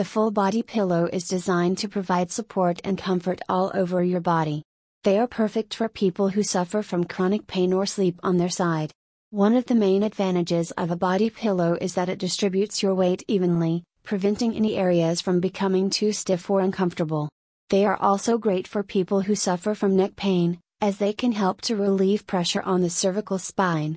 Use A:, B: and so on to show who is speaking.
A: The full body pillow is designed to provide support and comfort all over your body. They are perfect for people who suffer from chronic pain or sleep on their side. One of the main advantages of a body pillow is that it distributes your weight evenly, preventing any areas from becoming too stiff or uncomfortable. They are also great for people who suffer from neck pain, as they can help to relieve pressure on the cervical spine.